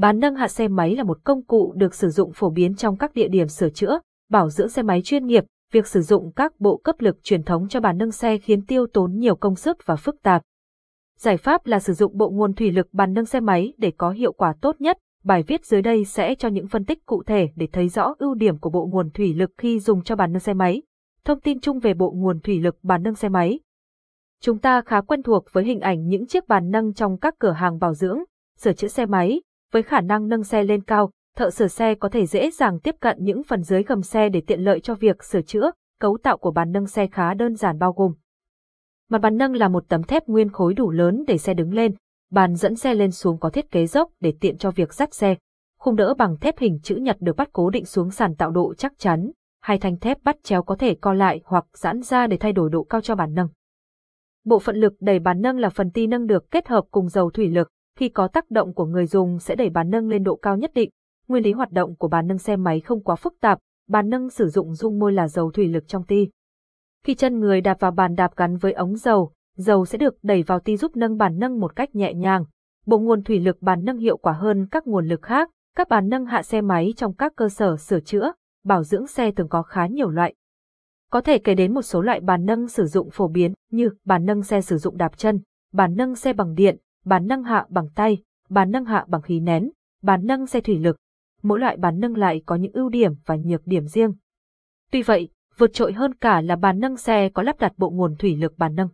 Bán nâng hạ xe máy là một công cụ được sử dụng phổ biến trong các địa điểm sửa chữa, bảo dưỡng xe máy chuyên nghiệp. Việc sử dụng các bộ cấp lực truyền thống cho bàn nâng xe khiến tiêu tốn nhiều công sức và phức tạp. Giải pháp là sử dụng bộ nguồn thủy lực bàn nâng xe máy để có hiệu quả tốt nhất. Bài viết dưới đây sẽ cho những phân tích cụ thể để thấy rõ ưu điểm của bộ nguồn thủy lực khi dùng cho bàn nâng xe máy. Thông tin chung về bộ nguồn thủy lực bàn nâng xe máy. Chúng ta khá quen thuộc với hình ảnh những chiếc bàn nâng trong các cửa hàng bảo dưỡng, sửa chữa xe máy, với khả năng nâng xe lên cao, thợ sửa xe có thể dễ dàng tiếp cận những phần dưới gầm xe để tiện lợi cho việc sửa chữa. Cấu tạo của bàn nâng xe khá đơn giản bao gồm Mặt bàn nâng là một tấm thép nguyên khối đủ lớn để xe đứng lên, bàn dẫn xe lên xuống có thiết kế dốc để tiện cho việc dắt xe. Khung đỡ bằng thép hình chữ nhật được bắt cố định xuống sàn tạo độ chắc chắn, hai thanh thép bắt chéo có thể co lại hoặc giãn ra để thay đổi độ cao cho bàn nâng. Bộ phận lực đẩy bàn nâng là phần ti nâng được kết hợp cùng dầu thủy lực, khi có tác động của người dùng sẽ đẩy bàn nâng lên độ cao nhất định. Nguyên lý hoạt động của bàn nâng xe máy không quá phức tạp, bàn nâng sử dụng dung môi là dầu thủy lực trong ti. Khi chân người đạp vào bàn đạp gắn với ống dầu, dầu sẽ được đẩy vào ti giúp nâng bàn nâng một cách nhẹ nhàng. Bộ nguồn thủy lực bàn nâng hiệu quả hơn các nguồn lực khác. Các bàn nâng hạ xe máy trong các cơ sở sửa chữa, bảo dưỡng xe thường có khá nhiều loại. Có thể kể đến một số loại bàn nâng sử dụng phổ biến như bàn nâng xe sử dụng đạp chân, bàn nâng xe bằng điện, bàn nâng hạ bằng tay, bàn nâng hạ bằng khí nén, bàn nâng xe thủy lực. Mỗi loại bàn nâng lại có những ưu điểm và nhược điểm riêng. Tuy vậy, vượt trội hơn cả là bàn nâng xe có lắp đặt bộ nguồn thủy lực bàn nâng.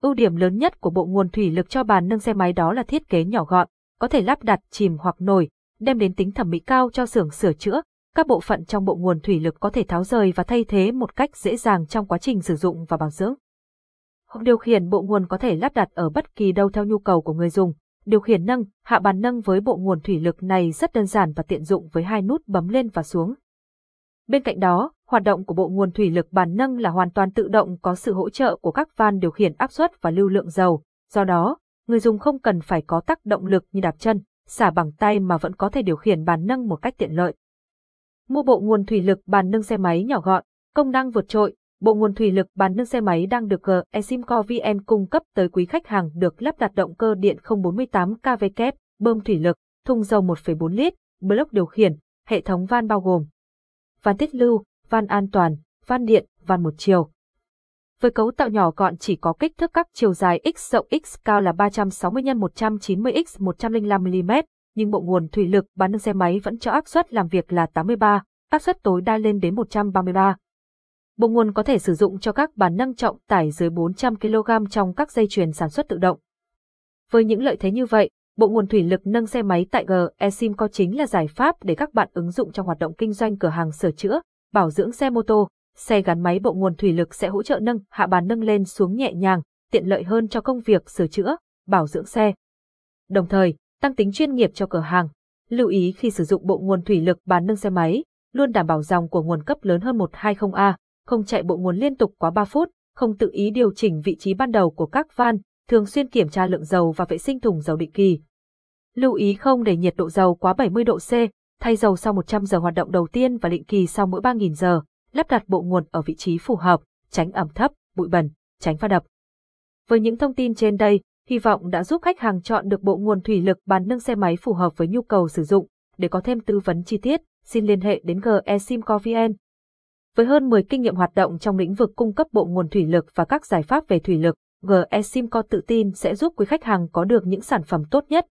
Ưu điểm lớn nhất của bộ nguồn thủy lực cho bàn nâng xe máy đó là thiết kế nhỏ gọn, có thể lắp đặt chìm hoặc nổi, đem đến tính thẩm mỹ cao cho xưởng sửa chữa. Các bộ phận trong bộ nguồn thủy lực có thể tháo rời và thay thế một cách dễ dàng trong quá trình sử dụng và bảo dưỡng. Điều khiển bộ nguồn có thể lắp đặt ở bất kỳ đâu theo nhu cầu của người dùng. Điều khiển nâng, hạ bàn nâng với bộ nguồn thủy lực này rất đơn giản và tiện dụng với hai nút bấm lên và xuống. Bên cạnh đó, hoạt động của bộ nguồn thủy lực bàn nâng là hoàn toàn tự động có sự hỗ trợ của các van điều khiển áp suất và lưu lượng dầu. Do đó, người dùng không cần phải có tác động lực như đạp chân, xả bằng tay mà vẫn có thể điều khiển bàn nâng một cách tiện lợi. Mua bộ nguồn thủy lực bàn nâng xe máy nhỏ gọn, công năng vượt trội, bộ nguồn thủy lực bàn nâng xe máy đang được ờ, GESIMCO VN cung cấp tới quý khách hàng được lắp đặt động cơ điện 048 kW, bơm thủy lực, thùng dầu 1,4 lít, block điều khiển, hệ thống van bao gồm van tiết lưu, van an toàn, van điện, van một chiều. Với cấu tạo nhỏ gọn chỉ có kích thước các chiều dài x rộng x cao là 360 x 190 x 105 mm, nhưng bộ nguồn thủy lực bán nâng xe máy vẫn cho áp suất làm việc là 83, áp suất tối đa lên đến 133. Bộ nguồn có thể sử dụng cho các bàn nâng trọng tải dưới 400 kg trong các dây chuyền sản xuất tự động. Với những lợi thế như vậy, bộ nguồn thủy lực nâng xe máy tại GE có chính là giải pháp để các bạn ứng dụng trong hoạt động kinh doanh cửa hàng sửa chữa, bảo dưỡng xe mô tô. Xe gắn máy bộ nguồn thủy lực sẽ hỗ trợ nâng hạ bàn nâng lên xuống nhẹ nhàng, tiện lợi hơn cho công việc sửa chữa, bảo dưỡng xe. Đồng thời, tăng tính chuyên nghiệp cho cửa hàng. Lưu ý khi sử dụng bộ nguồn thủy lực bàn nâng xe máy, luôn đảm bảo dòng của nguồn cấp lớn hơn 120A, không chạy bộ nguồn liên tục quá 3 phút, không tự ý điều chỉnh vị trí ban đầu của các van, thường xuyên kiểm tra lượng dầu và vệ sinh thùng dầu định kỳ. Lưu ý không để nhiệt độ dầu quá 70 độ C, thay dầu sau 100 giờ hoạt động đầu tiên và định kỳ sau mỗi 3.000 giờ, lắp đặt bộ nguồn ở vị trí phù hợp, tránh ẩm thấp, bụi bẩn, tránh pha đập. Với những thông tin trên đây, hy vọng đã giúp khách hàng chọn được bộ nguồn thủy lực bàn nâng xe máy phù hợp với nhu cầu sử dụng. Để có thêm tư vấn chi tiết, xin liên hệ đến GE Simco VN. Với hơn 10 kinh nghiệm hoạt động trong lĩnh vực cung cấp bộ nguồn thủy lực và các giải pháp về thủy lực, GE Simco tự tin sẽ giúp quý khách hàng có được những sản phẩm tốt nhất.